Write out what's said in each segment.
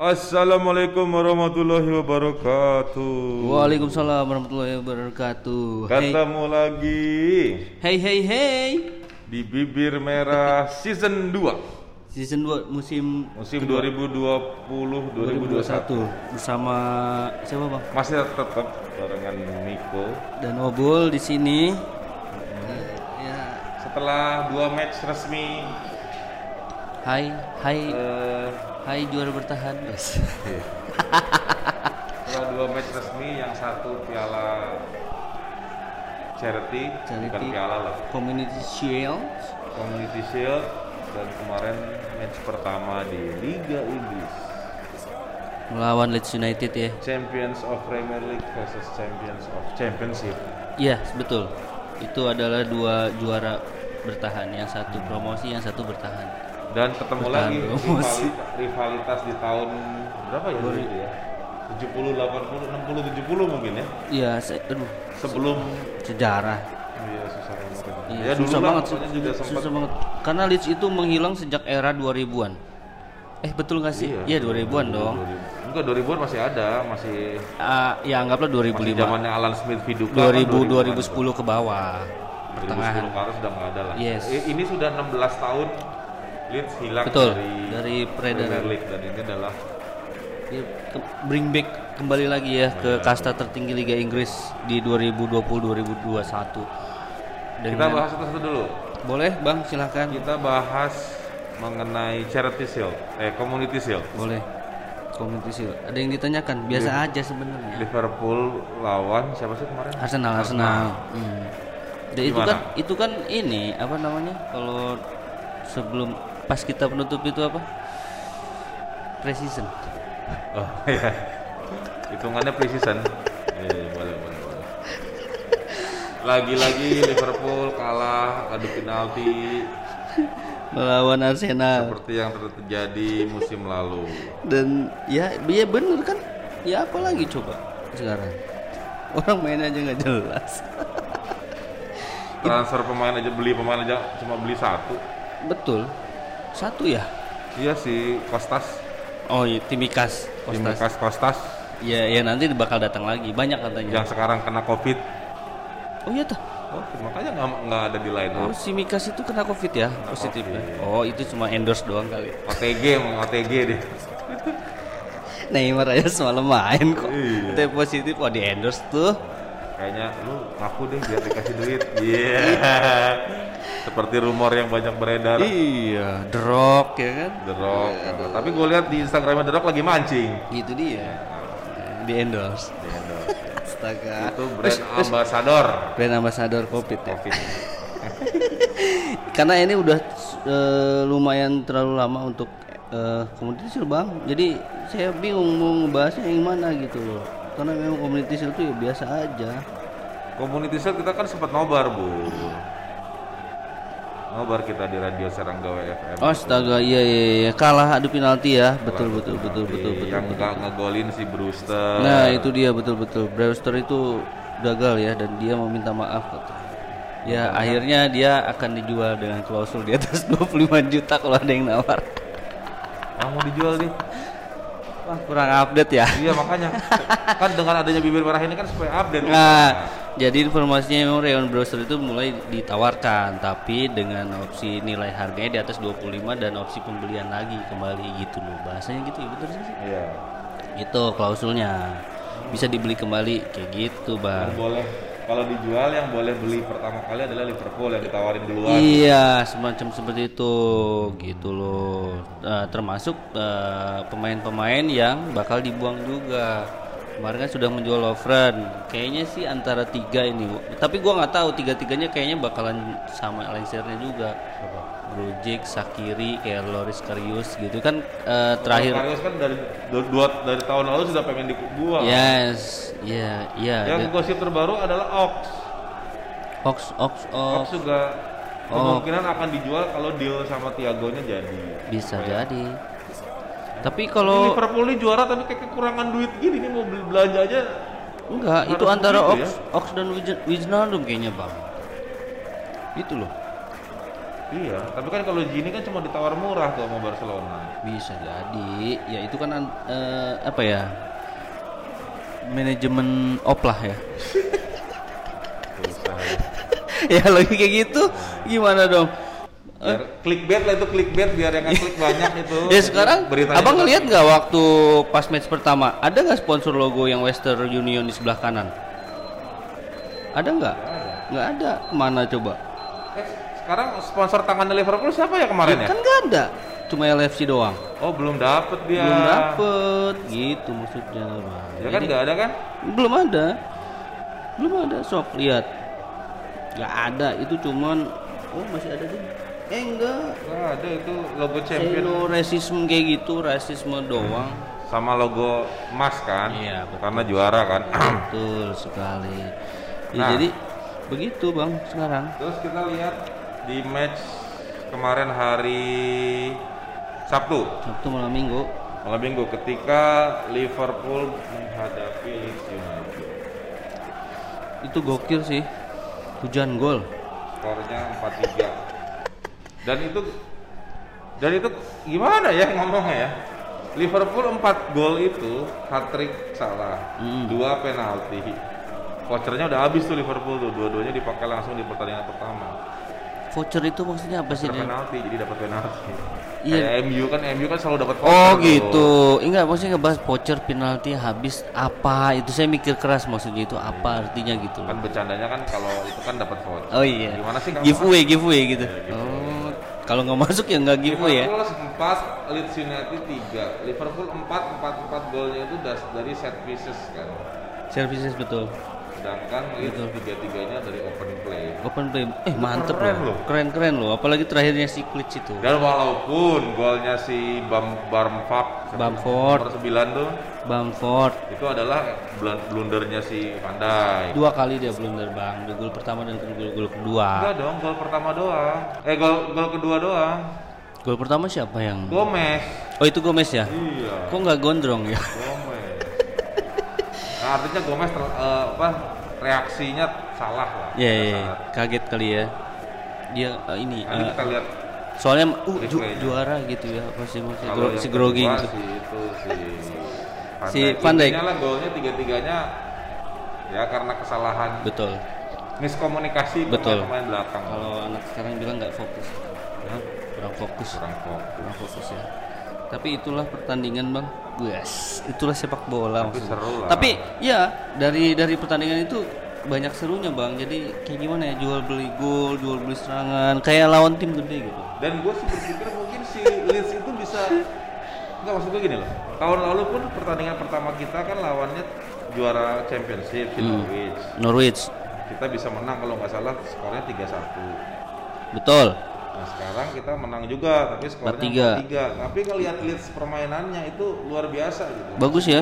Assalamualaikum warahmatullahi wabarakatuh. Waalaikumsalam warahmatullahi wabarakatuh. Ketemu lagi Hey hey hey. di Bibir Merah season 2 Season 2 musim musim 2020 2021. 2021 bersama siapa Bang? Masih tetap barengan Miko. Dan Obul di sini. Ya. Setelah dua match resmi Hai, hai, eh, hai juara bertahan. Yes. setelah dua match resmi yang satu piala charity, bukan Charity. piala lah Community Shield. Community Shield dan kemarin match pertama di Liga Inggris melawan Leeds United ya. Champions of Premier League versus Champions of Championship Iya, betul. Itu adalah dua juara bertahan, yang satu promosi, yang satu bertahan. Dan ketemu Bertahan lagi promosi. rivali- rivalitas di tahun berapa ya dulu itu ya 70 80 60 70 mungkin ya Iya, se- aduh, sebelum sejarah. iya susah banget Iya, ya susah banget, juga susah banget. Karena Leeds itu menghilang sejak era 2000-an. Eh betul nggak sih? Iya 2000-an dong. 2000. enggak 2000-an masih ada masih Ah, ya anggaplah masih 2005. zamannya Alan Smith Viduka 2000 kan 2010 ke bawah. 2010 Pertengahan. ke atas sudah nggak ada lah. Yes. Ini sudah 16 tahun Leeds hilang Betul, dari, dari peredaran. Premier League dan ini adalah Dia ke- bring back kembali lagi ya ke kasta tertinggi Liga Inggris di 2020-2021. kita Dengan bahas satu-satu dulu. boleh Bang silahkan Kita bahas mengenai Charity Shield, eh Community Shield. boleh Community Shield. Ada yang ditanyakan biasa Iya. aja sebenarnya. Liverpool lawan siapa sih kemarin? Arsenal Arsenal. Hmm. Dan itu kan itu kan ini apa namanya kalau sebelum pas kita penutup itu apa? Precision. Oh iya. Hitungannya precision. Iya, boleh, boleh, boleh. Lagi-lagi Liverpool kalah adu penalti Melawan Arsenal. seperti yang terjadi musim lalu. Dan ya ya bener kan? Ya apa lagi coba sekarang? Orang main aja nggak jelas. Transfer pemain aja beli pemain aja cuma beli satu. Betul. Satu ya? Iya si Kostas, Oh iya, Timikas. Kostas. Timikas Kostas Ya ya nanti bakal datang lagi. Banyak katanya. yang sekarang kena Covid. Oh iya tuh. Oh, makanya nggak nggak ada di line Oh up. si Mikas itu kena covid ya positif ya? Covid. Oh itu cuma endorse doang kali. OTG, emang OTG deh. Neymar aja semalam main kok. Iya. Positif wah di endorse tuh. Kayaknya lu ngaku deh biar dikasih duit. Iya. Seperti rumor yang banyak beredar. Iya, The Rock ya kan? The Rock. Tapi gue lihat di Instagramnya The Rock lagi mancing. Itu dia. Di endorse. Di endorse, ya. Astaga. Itu brand ambassador. Brand ambassador covid ya. Covid. Karena ini udah eh, lumayan terlalu lama untuk eh, community shield bang. Jadi saya bingung mau ngebahasnya yang mana gitu loh. Karena memang community shield itu ya biasa aja. Community Shield kita kan sempat nobar, Bu. Nobar kita di Radio Serangga WFM. Astaga, iya iya iya kalah adu penalti ya. Betul betul betul betul betul. yang betul. nggak ngegolin si Brewster. Nah itu dia betul betul. Brewster itu gagal ya dan dia meminta maaf kata. Ya akhirnya dia akan dijual dengan klausul di atas 25 juta kalau ada yang nawar. Ah, mau dijual nih. Wah kurang update ya. Iya makanya kan dengan adanya bibir merah ini kan supaya update. Nah jadi informasinya memang Rayon Brewster itu mulai ditawarkan tapi dengan opsi nilai harganya di atas 25 dan opsi pembelian lagi kembali gitu loh bahasanya gitu ya betul sih Iya. itu klausulnya bisa dibeli kembali kayak gitu bang Yang boleh kalau dijual yang boleh beli pertama kali adalah Liverpool yang ditawarin duluan. Iya, semacam seperti itu, gitu loh. Eh, termasuk eh, pemain-pemain yang bakal dibuang juga. Kemarin kan sudah menjual Lovren. Kayaknya sih antara tiga ini. Tapi gua nggak tahu tiga-tiganya kayaknya bakalan sama Lancernya juga. Brujic, Sakiri, kayak Loris Karius gitu kan eh, terakhir. Karius kan dari dua, dua- dari tahun lalu sudah pengen dibuang. Yes, iya, iya. Yang gosip terbaru adalah Ox. Ox, Ox, Ox Ox. juga Oh. kemungkinan akan dijual kalau deal sama Tiagonya jadi. Bisa jadi. Tapi kalau Liverpool ini juara tapi kayak kekurangan duit gini nih mau beli belanja aja. Enggak, itu antara Ox, ya? Ox dan Wijn- Wijnaldum kayaknya bang. Itu loh. Iya, tapi kan kalau Gini kan cuma ditawar murah tuh sama Barcelona. Bisa jadi. Ya itu kan an- eh, apa ya? Manajemen oplah ya. Susah. ya lagi kayak gitu gimana dong? Biar clickbait lah itu clickbait biar yang klik banyak itu. Ya sekarang beritanya abang ngeliat nggak waktu pas match pertama ada nggak sponsor logo yang Western Union di sebelah kanan? Ada nggak? Nggak ada. Mana coba? Eh, sekarang sponsor tangannya Liverpool siapa ya kemarin ya? Kan nggak ada. Cuma LFC doang. Oh belum dapet dia. Belum dapet. Gitu maksudnya. Ya kan nggak ada kan? Belum ada. Belum ada sok lihat. Nggak ada. Itu cuman. Oh masih ada sih. Eh enggak. Nggak ada itu logo champion Seno rasisme kayak gitu, rasisme doang. sama logo emas kan? Iya, betul. Karena juara kan. Betul sekali. Ya, Nah. Jadi begitu bang sekarang. Terus kita lihat di match kemarin hari Sabtu Sabtu malam minggu. malam minggu ketika Liverpool menghadapi Leeds United. Itu gokil sih. Hujan gol. Skornya 4-3. Dan itu dan itu gimana ya ngomongnya ya? Liverpool 4 gol itu hat trick salah, Hmm. dua penalti. Vouchernya udah habis tuh Liverpool tuh, dua-duanya dipakai langsung di pertandingan pertama. Voucher itu maksudnya apa sih? Dia? penalti, jadi dapat penalti. Iya. Kayak MU kan, MU kan selalu dapat voucher. Oh gitu. Enggak maksudnya ngebahas voucher penalti habis apa? Itu saya mikir keras maksudnya itu apa artinya gitu Kan loh. bercandanya kan kalau itu kan dapat voucher. Oh iya. Gimana sih kamu? Giveaway, giveaway gitu. Iya, giveaway. Oh, kalau nggak masuk ya nggak giveaway ya. Liverpool 4, Leeds United 3. Liverpool 4, 4, 4 golnya itu dari set pieces kan. Services betul. Sedangkan Leeds tiga-tiganya dari open play. Open play. Eh mantep keren loh. loh. Keren-keren loh. Apalagi terakhirnya si Klitsch itu. Dan walaupun golnya si Bam Barmfak Bamford. nomor 9 tuh Bamford. itu adalah blun- blundernya si Dijk. Dua kali dia blunder bang. Di gol pertama dan gol gol kedua. Enggak dong, gol pertama doang. Eh gol gol kedua doang. Gol pertama siapa yang? Gomez. Oh itu Gomez ya? Iya, Kok nggak gondrong ya? Artinya Gomez ter- eh, apa reaksinya salah lah. Iya, pada iya, saat- kaget kali ya. Dia eh, ini Nanti eh, kita lihat soalnya uh, ju- juara gitu ya maksudnya kalau gro- yang si grogi gitu. si itu si Si. Intinya lah golnya tiga-tiganya ya karena kesalahan Betul. miskomunikasi Betul. pemain belakang. Kalau anak sekarang bilang nggak fokus. Hah? Kurang fokus. kurang fokus. Kurang fokus ya. Tapi itulah pertandingan bang. Yes, itulah sepak bola. Tapi maksudnya. seru lah. Tapi ya dari dari pertandingan itu banyak serunya bang. Jadi kayak gimana ya jual beli gol, jual beli serangan, kayak lawan tim gede gitu. Dan gue sih berpikir mungkin si Leeds itu bisa Enggak maksud gue gini loh. Tahun lalu pun pertandingan pertama kita kan lawannya juara championship si Hmm. Norwich. Norwich, Kita bisa menang kalau nggak salah skornya 3-1. betul. Nah sekarang kita menang juga tapi skornya 4-3. 4-3. Tapi ngelihat Leeds permainannya itu luar biasa gitu. Bagus ya.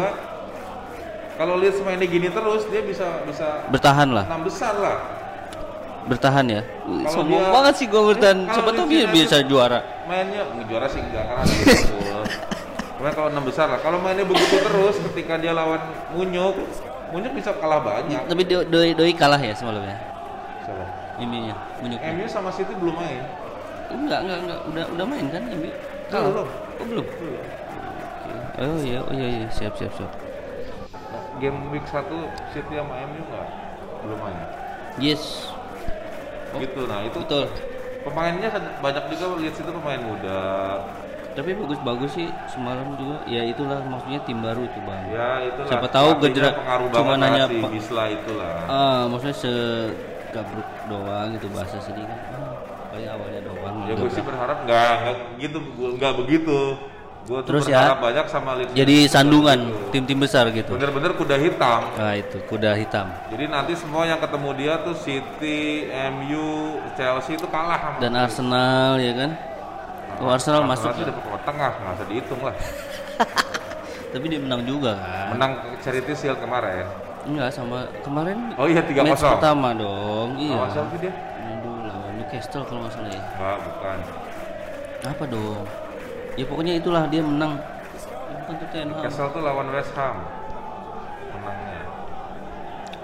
Kalau Leeds mainnya gini terus dia bisa bisa Bertahan lah, enam besar lah. bertahan ya. Sombong dia- banget sih gue bertahan. Siapa tahu Leeds dia bisa juara. Mainnya juara sih enggak karena. Cuma kalau enam besar lah. Kalau mainnya begitu terus ketika dia lawan Munyuk, Munyuk bisa kalah banyak. Tapi Do- doi doi kalah ya semalamnya. Siapa? Ininya, Munyuknya. MU sama City belum main. Enggak, enggak, enggak. Udah udah main kan MU? Kalah. Belum. Oh, belum. Oh iya, oh iya, iya. siap siap siap. Game week 1 City sama MU enggak belum main. Yes. Oh, Gitu. Nah, itu Betul. pemainnya sad- banyak juga Leeds itu pemain muda. Tapi bagus-bagus sih semalam juga. Ya itulah maksudnya tim baru itu bang. Ya itu Siapa tahu pengaruh cuma nanya si Bisla itulah. Ah, maksudnya segabruk doang gitu bahasa sedih kan. Ah, awalnya. Ya gue sih berapa- berharap nggak nggak gitu nggak begitu. Gue Terus ya, banyak sama Leeds. Jadi sandungan gitu. tim-tim besar gitu. Bener-bener kuda hitam. Nah itu kuda hitam. Jadi nanti semua yang ketemu dia tuh City, MU, Chelsea itu kalah Dan. Arsenal ya kan. Oh Arsenal masuk. sih udah ke tengah nggak usah dihitung lah. Tapi dia menang juga kan. Menang Charity Shield kemarin. Enggak sama kemarin Oh iya 3-0. match pertama dong. Iya. Sih dia? Newcastle kalau nggak salah ya. Enggak, bukan. Apa dong? Ya pokoknya itulah dia menang. Bukan Tottenham. Castle tuh lawan West Ham. Menangnya.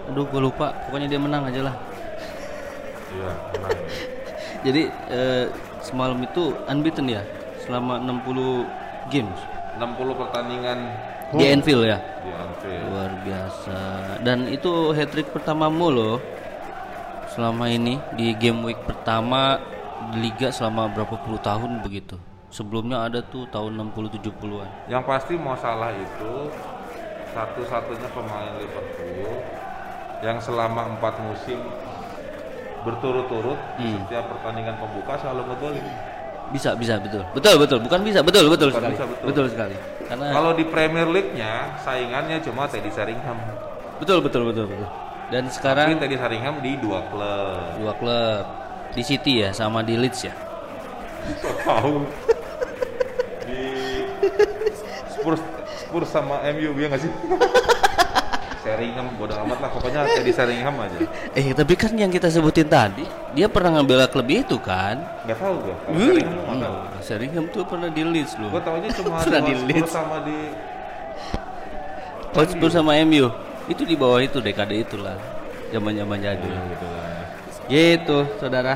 Aduh, gue lupa. Pokoknya dia menang aja lah. Iya, menang. Jadi eh, semalam itu unbeaten ya selama 60 games 60 pertandingan di Anfield ya. di Anfield. Luar biasa. Dan itu hat trick pertamamu loh. Selama ini di game week pertama di liga selama berapa puluh tahun begitu. Sebelumnya ada tuh tahun 60 70-an. Yang pasti mau salah itu satu-satunya pemain Liverpool yang selama empat musim berturut-turut Hmm. setiap pertandingan pembuka selalu ngegolin. Bisa, bisa, betul. Betul, betul. Bukan bisa, betul, betul Bukan sekali. bisa, betul. betul sekali. Karena Kalau di Premier League-nya saingannya cuma Teddy Sheringham. betul, betul, betul, betul. Dan Tapi sekarang Teddy Sheringham di dua klub. dua klub di City ya sama di Leeds ya. Tahu. di Spurs Spurs sama MU ya nggak sih? Sheringham bodoh amat lah pokoknya Teddy Sheringham aja. Eh, tapi kan yang kita sebutin tadi, dia pernah ngambil klub itu kan? Tahu gua. Kalau Wih, Sheringham hmm, Sheringham tuh pernah di Leeds loh. Gue taunya cuma Pernah di Spurs Leeds. sama di Hotspur sama MU itu di bawah itu dekade itulah zaman-zaman jadul. gitu lah. Gitu, saudara.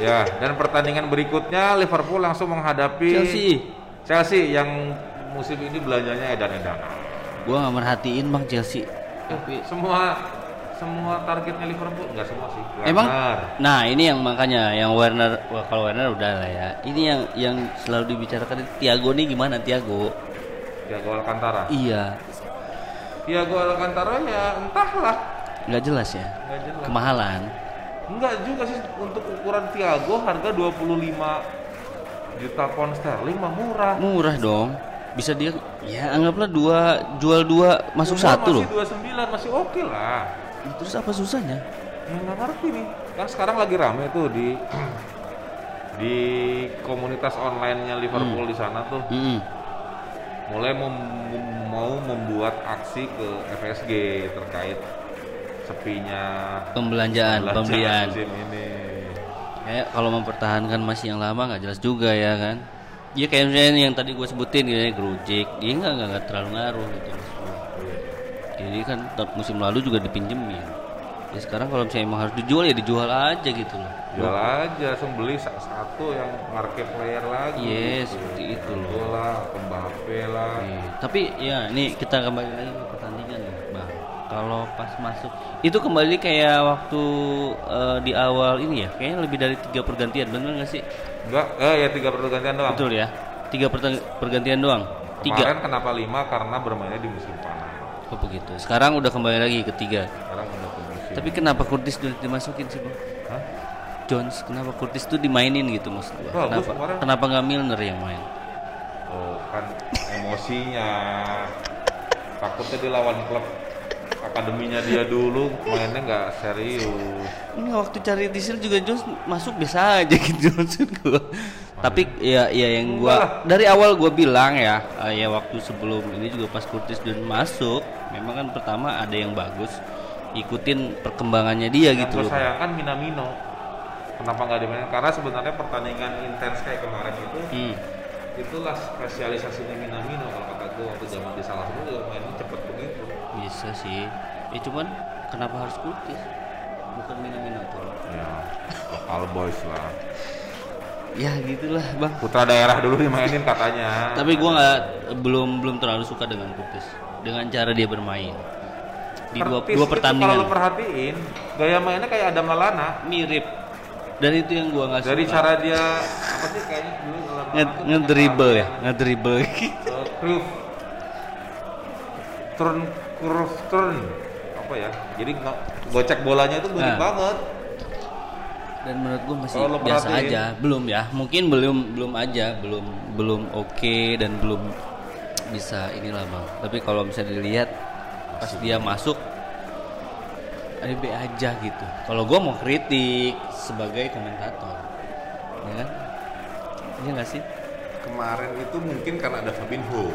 Ya, dan pertandingan berikutnya Liverpool langsung menghadapi Chelsea. Chelsea yang musim ini belanjanya edan-edan. Gua nggak merhatiin bang Chelsea. Tapi Semua semua targetnya Liverpool enggak semua sih. emang, Werner. nah ini yang makanya yang Werner, wah kalau Werner udah lah ya. Ini yang yang selalu dibicarakan Tiago nih gimana Tiago? Thiago Alcantara. Iya, Thiago Alcantara ya entahlah, nggak jelas ya. enggak jelas. Kemahalan. Enggak juga sih untuk ukuran Thiago harga 25 juta pound sterling mah murah. Murah dong. Bisa dia ya anggaplah dua jual dua masuk Umur satu loh. Masih 29 masih oke lah. Ya, Terus apa susahnya? Ya nggak ngerti nih. Kan sekarang lagi rame tuh di di komunitas online-nya Liverpool di sana tuh Mm-mm. mulai mem- mau membuat aksi ke FSG terkait sepinya Pembelanjaan, belanjaan pembelian. musim ini. Kayak kalau mempertahankan masih yang lama nggak jelas juga ya kan. Ya kayak misalnya yang tadi gue sebutin gitu ya Grujik, dia nggak nggak terlalu ngaruh gitu. Jadi kan musim lalu juga dipinjemin. Ya sekarang kalau misalnya emang harus dijual ya dijual aja gitu loh. Jual aja langsung beli sa- satu yang market player lagi. Yes, seperti itu loh. Bola, Mbappe lah. Iya, Tapi ya nih kita kembali lagi ke pertandingan nih, Bang. Kalau pas masuk itu kembali kayak waktu eh, di awal ini ya, kayaknya lebih dari tiga pergantian, bener nggak sih? Enggak, eh ya tiga pergantian doang. Betul ya, tiga pergantian doang. Tiga. Kemarin kenapa lima? Karena bermainnya di musim panas. Oh begitu. Sekarang udah kembali lagi ke tiga. Sekarang. Tapi kenapa Curtis dulu dimasukin sih, Bang? Hah? Jones, kenapa Curtis tuh dimainin gitu maksud gua? Bagus Kenapa? kemarin. Kenapa nggak Milner yang main? Oh, kan emosinya. Takutnya dia lawan klub akademinya dia dulu mainnya nggak serius. Ini waktu cari diesel juga Jones masuk biasa aja gitu maksud gua. Tapi ya ya yang Enggak lah. gua dari awal gua bilang ya, eh, ya waktu sebelum ini juga pas Curtis dan masuk, memang kan pertama ada yang bagus, ikutin perkembangannya dia Yang gitu gue loh. sayangkan Minamino. Kenapa nggak dimainin? Karena sebenarnya pertandingan intens kayak kemarin itu, Hmm. itulah spesialisasinya Minamino kalau kata gue waktu zaman di salah juga mainnya cepet begitu. Bisa sih. Ya cuman kenapa harus Curtis? Bukan Minamino tuh. Ya, lokal boys lah. Ya gitulah, Bang. Putra daerah dulu dimainin katanya. Tapi gua nggak belum belum terlalu suka dengan Curtis dengan cara dia bermain di dua, dua itu pertandingan. Kalau lu perhatiin, gaya mainnya kayak Adam Lallana. mirip. Dan itu yang gua nggak suka. Dari cara dia apa sih kayaknya dulu ngedribble ya ngedribble. Uh, curve turn curve turn. Apa ya? Jadi gocek bolanya itu gede Nah. banget. dan menurut gua masih Kalau lo biasa perhatiin. aja. Belum ya. Mungkin belum belum aja. Belum belum oke dan belum bisa inilah bang. Tapi kalau bisa dilihat pas dia masuk ada aja gitu kalau gua mau kritik sebagai komentator ya kan iya nggak sih Kemarin itu mungkin karena ada Fabinho.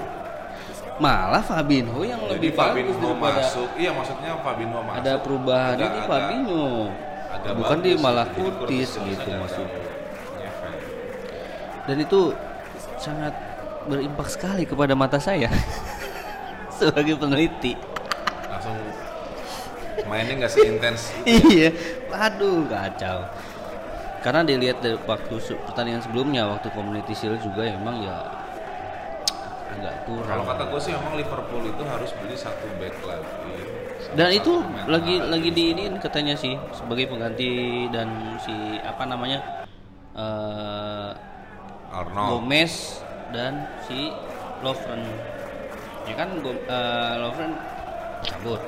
malah Fabinho yang Jadi lebih bagus Fabinho daripada masuk. Iya, maksudnya Fabinho masuk. ada perubahan Ada- ini ada- Fabinho agak bukan bagus dia malah gitu. Curtis gitu agak maksud ngefek. dan itu sangat berimpak sekali kepada mata saya sebagai peneliti mainnya nggak seintens iya waduh kacau karena dilihat dari waktu pertandingan sebelumnya waktu Community Shield juga ya emang ya agak kurang. Kalau kata gue sih emang Liverpool itu harus beli satu back lagi. Dan itu lagi lagi. diiniin katanya sih sebagai pengganti dan si apa namanya eh Arnold. Gomez dan si Lovren. Ya kan eh, Lovren cabut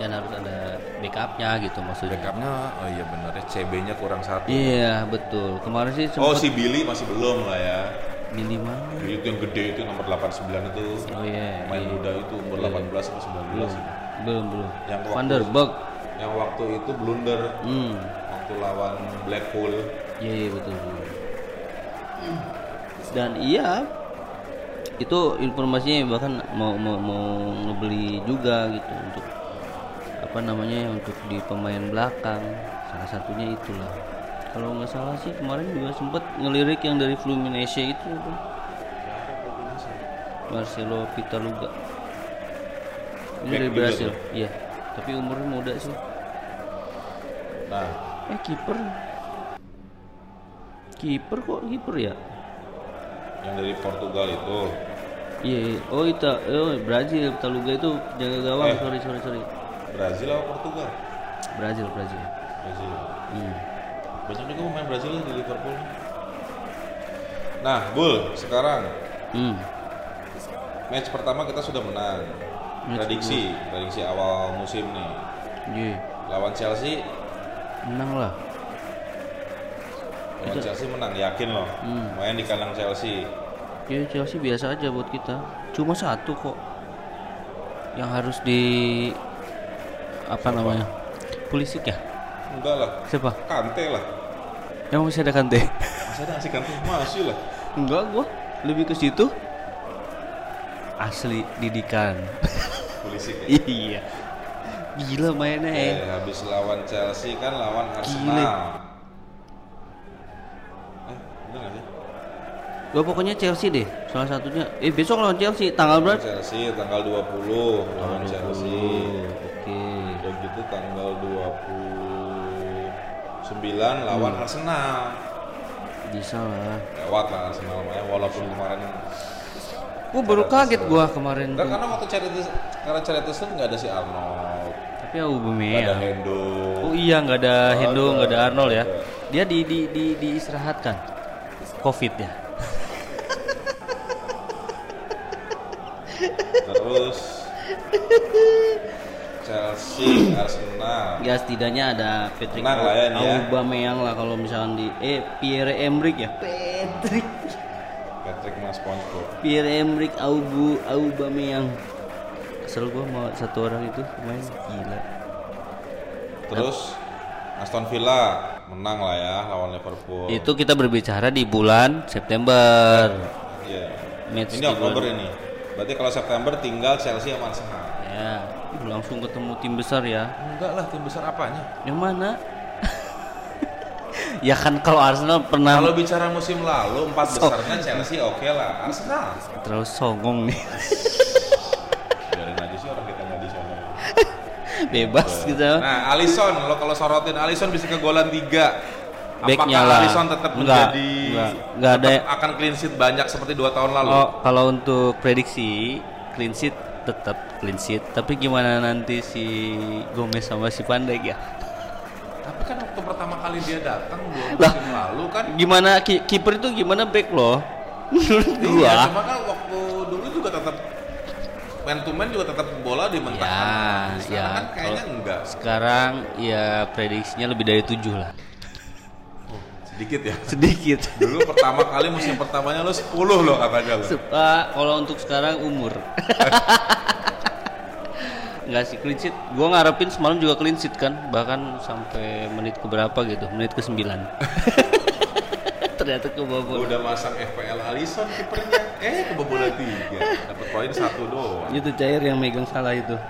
dan harus ada backupnya gitu maksudnya. Backupnya, oh iya benar ya CB-nya kurang satu. Iya betul. Kemarin sih Oh si Billy masih belum lah ya. Billy mana? Billy itu yang gede itu nomor 89 itu. Oh iya. Pemain iya. muda itu umur 18 atau 19 Belum, belum, belum. Yang waktu- Van der Berg. Yang waktu itu blunder Hmm. waktu lawan Blackpool. Iya, iya betul. betul. Dan iya itu informasinya bahkan mau mau mau ngebeli juga gitu untuk apa namanya untuk di pemain belakang. Salah satunya itulah. Kalau nggak salah sih kemarin juga sempet ngelirik yang dari Fluminense itu tuh. Marcelo Pitaluga. Ini Back dari Brasil iya. Tapi umurnya muda sih. Nah, eh kiper. Kiper kok kiper ya? Yang dari Portugal itu. Iya, iya. oh itu, oh Brazil, Taluga itu jaga gawang. Eh. Sorry, sorry, sorry. Brazil atau Portugal? Brazil, Brazil. Brazil. Hmm. Banyak juga pemain Brazil di Liverpool. Nah, Bull, sekarang Hmm. match pertama kita sudah menang. Match Prediksi, prediksi awal musim nih. Iya. Lawan Chelsea, Menang lah. lawan Itu- Chelsea menang, yakin loh. Hmm. Main di kandang Chelsea. Ya Chelsea biasa aja buat kita. Cuma satu kok. Yang harus di apa namanya? Pulisic ya? Enggak lah, Siapa? Kante lah. Yang masih ada Kante? Masa ada ngasih Kante? Masih lah. Enggak, gua lebih ke situ. Asli didikan. Polisi kayak. iya. Gila mainnya. Eh, eh. habis lawan Chelsea kan lawan Arsenal. Gile. Eh, bener gak sih? Gua pokoknya Chelsea deh, salah satunya. Eh besok lawan Chelsea, tanggal berapa? Chelsea tanggal 20 lawan Chelsea. Gitu tanggal 29 lawan Hmm. Arsenal. Bisa lah. Lewat lah Arsenal ya walaupun kemarin Gua baru kaget gua kemarin Enggak karena waktu Charity karena Charity Shield nggak ada si Arnold, Tapi nggak ada Aubameyang. Hendo. Oh iya nggak ada Nggak Hendo, ada, nggak ada Arnold ya. ada. Dia di di di diistirahatkan. Covid ya. Terus Chelsea, Arsenal. Ya setidaknya ada Patrick Menang lah ya ini ya. Aubameyang lah kalau misalnya di eh Pierre Emerick ya. Patrick Patrick Mas SpongeBob. Pierre Emerick Aubu Aubameyang. Kesel gua mau satu orang itu main gila. Terus Aston Villa menang lah ya lawan Liverpool. Itu kita berbicara di bulan September. Iya. Match Ini Oktober ini. Berarti kalau September tinggal Chelsea sama Arsenal. Ya, langsung ketemu tim besar ya. Enggak lah, tim besar apanya? Yang mana? ya kan kalau Arsenal pernah Kalau bicara musim lalu empat besarnya Chelsea oke lah. Arsenal. terlalu songong nih. Biarin aja sih orang kita nggak di sana. Bebas gitu. Nah, Alisson, lo kalau sorotin Alisson bisa kegolan tiga. Backnya Apakah lah. Alisson tetap Enggak, menjadi enggak, enggak ada- akan clean sheet banyak seperti dua tahun lalu? Oh, kalau untuk prediksi clean sheet tetap clean sheet, tapi gimana nanti si Gomez sama si Dijk ya? Tapi kan waktu pertama kali dia datang dua Lah. musim lalu kan Gimana ki- kiper itu gimana back loh? Menurut Iya, gua. cuma kan waktu dulu juga tetap man to man juga tetap bola dimentahkan. Ya, ya, kan kayaknya enggak. Sekarang ya prediksinya lebih dari tujuh lah. Sedikit ya. Sedikit. Dulu pertama kali musim pertamanya lo 10 lo katanya lo. Ah, kalau untuk sekarang umur. Enggak sih clean sheet. Gua ngarepin semalam juga clean sheet kan, bahkan sampai menit ke berapa gitu, menit ke 9. Ternyata kebobolan. Udah masang FPL Alisson kipernya. Eh kebobolan tiga. Dapat poin satu doang. Itu cair yang megang salah itu.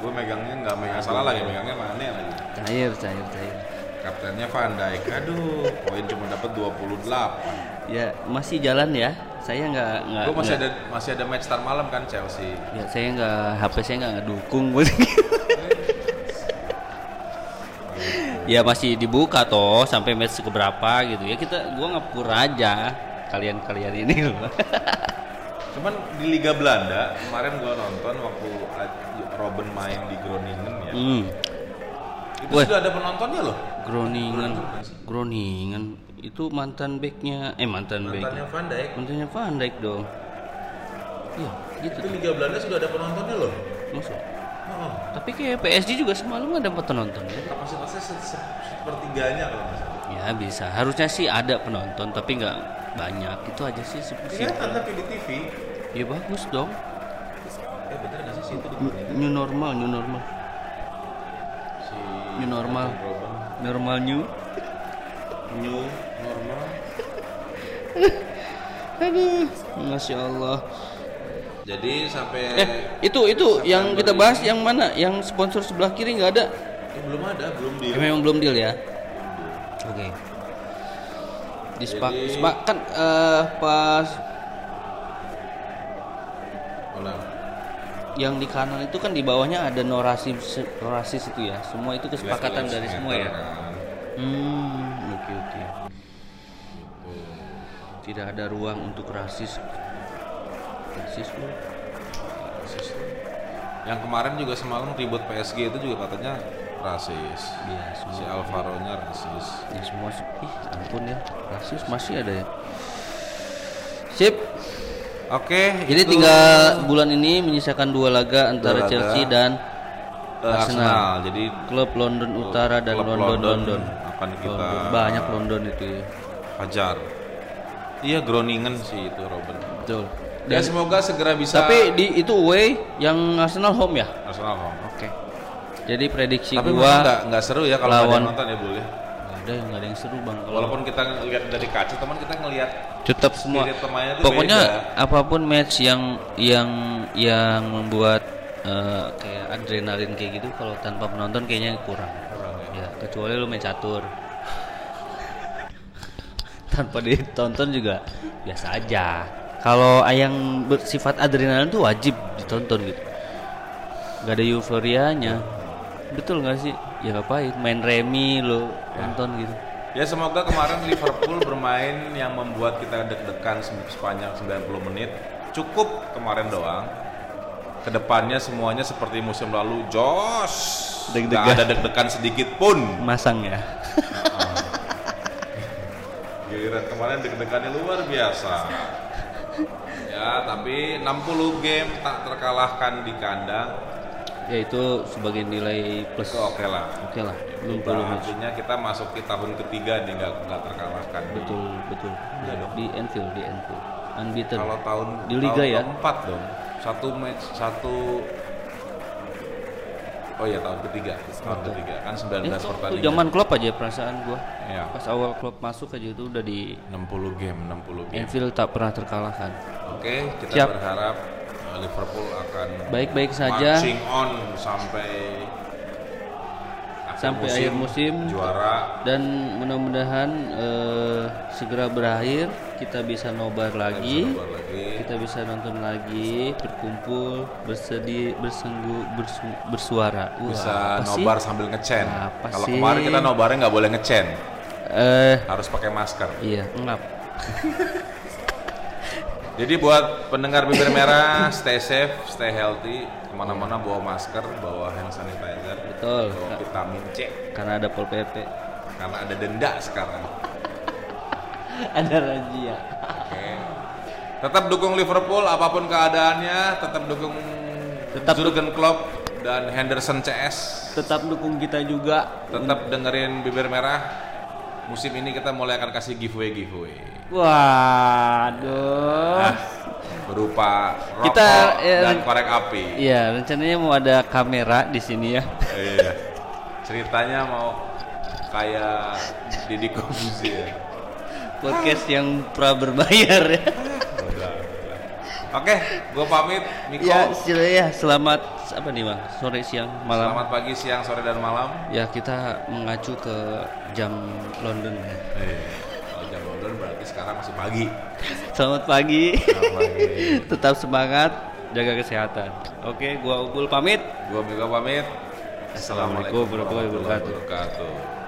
Gue megangnya nggak megang salah lagi, megangnya Mane lagi. Cair, cair, cair. Kaptennya Van Dijk. Aduh, poin cuma dapat 28. Ya masih jalan ya. Saya nggak nggak. Gue masih nggak- ada masih ada match start malam kan Chelsea. Ya saya nggak HP saya nggak ngedukung buat ya masih dibuka toh sampai match keberapa gitu ya kita gua ngepur aja kalian-kalian ini loh. Cuman di Liga Belanda kemarin gua nonton waktu Robin main di Groningen ya. hmm. Itu Weh. sudah ada penontonnya loh. Groningen. Groningen. Itu mantan backnya eh mantan back. Mantannya Van Dijk. mantannya Van Dijk dong. Iya gitu. Itu Liga Belanda sudah ada penontonnya loh. masuk. Oh, tapi kayak PSG juga semalam ada penonton. Ya kapasitasnya se- se- sepertiganya kalau nggak salah. ya bisa. Harusnya sih ada penonton tapi nggak banyak. Itu aja sih sih Kelihatan tapi di TV. ya bagus dong. Eh bener nggak sih? Situ new normal new normal. Si New normal. Normal new? New normal. aduh. Masya Allah. Jadi sampai eh itu itu yang kita bahas yang mana? Yang sponsor sebelah kiri nggak ada? Eh, belum ada, belum di Ya, memang belum deal ya? Oke. Dispak Jadi- dispak kan eh, pas yang di kanan itu kan di bawahnya ada norasi norasis itu ya semua itu kesepakatan dari semua ya Kan. hmm oke oke tidak ada ruang untuk rasis rasis bro Rasis. Yang kemarin juga semalam ribut PSG itu juga katanya rasis. Iya, semua. Si Alvaro-nya rasis. ya semua ih ampun ya rasis masih ada ya sip Oke, jadi itu tinggal bulan ini menyisakan dua laga antara laga. Chelsea dan eh, Arsenal. Jadi klub London Utara dan klub London London London, akan kita London. banyak London itu ya hajar. Iya, Groningen sih itu Robin. betul Ya semoga segera bisa tapi di itu away yang Arsenal home ya Arsenal home. oke jadi prediksi Tapi gua nggak seru ya kalau lawan- nonton ya boleh. Ada yang nggak ada yang seru bang. Kalau Walaupun kita lihat dari kaca, teman kita ngelihat tetap semua pokoknya beda. apa pun match yang yang yang membuat eh, kayak adrenalin kayak gitu kalau tanpa penonton kayaknya kurang. Kurang ya. ya kecuali lu main catur. Tanpa ditonton juga biasa aja. Kalau yang bersifat adrenalin tuh wajib ditonton gitu. Nggak ada euforianya betul nggak sih ya ngapain main remi lo tonton gitu Ya semoga kemarin Liverpool bermain yang membuat kita deg-degan se- sepanjang 90 menit cukup kemarin doang. Ke depannya semuanya seperti musim lalu, jos. Deg-degan. Nggak ada deg-degan sedikit pun. masang ya Giliran kemarin deg-degannya luar biasa. Ya, tapi 60 game tak terkalahkan di kandang, ya itu sebagai nilai plus itu oke lah. oke lah belum perlu artinya kita masuk ke tahun ketiga nih nggak nggak terkalahkan. betul betul di Anfield di Anfield unbeaten Kalau tahun Di Liga tahun ya? keempat dong. Satu match satu Oh iya tahun ketiga, tahun ketiga kan 19 Eh, itu pertandingan. zaman klub aja perasaan gua Ya, pas awal klub masuk aja itu udah di 60 game, 60 game. Anfield tak pernah terkalahkan Oke, kita Siap. berharap Liverpool akan baik-baik saja marching on sampai Sampai akhir musim. juara dan mudah-mudahan eh, segera berakhir kita bisa nobar lagi Nobar lagi. kita bisa nonton lagi berkumpul bersedih bersenggu bersu- bersuara Wah, bisa apa sih? nobar sambil ngecen. Kalau kemarin kita nobarnya nggak boleh ngecen, eh harus pakai masker. iya ngap Jadi buat pendengar bibir merah, stay safe, stay healthy, ke mana-mana bawa masker, bawa hand sanitizer, betul bawa vitamin C, karena ada pol pp karena ada denda sekarang. ada razia Oke. Tetap dukung Liverpool apa pun keadaannya, tetap dukung Tetap Jurgen Klopp dan Henderson CS. tetap dukung kita juga Tetap dengerin bibir merah. Musim ini kita mulai akan kasih giveaway giveaway waduh berupa rokok Kita, eh, dan korek api. iya rencananya mau ada kamera di sini ya Iya. Ceritanya mau kayak Didi Corbuzier. podcast yang pra berbayar ya udah. Oke, gue pamit. Miko. ya ya selamat apa nih bang sore siang malam Selamat pagi, siang, sore, dan malam. ya kita mengacu ke jam London ya Eh, kalau jam London berarti sekarang masih pagi. selamat pagi Selamat pagi. tetap semangat jaga kesehatan oke gua Ubul pamit Gue Miko pamit. Assalamualaikum warahmatullahi wabarakatuh.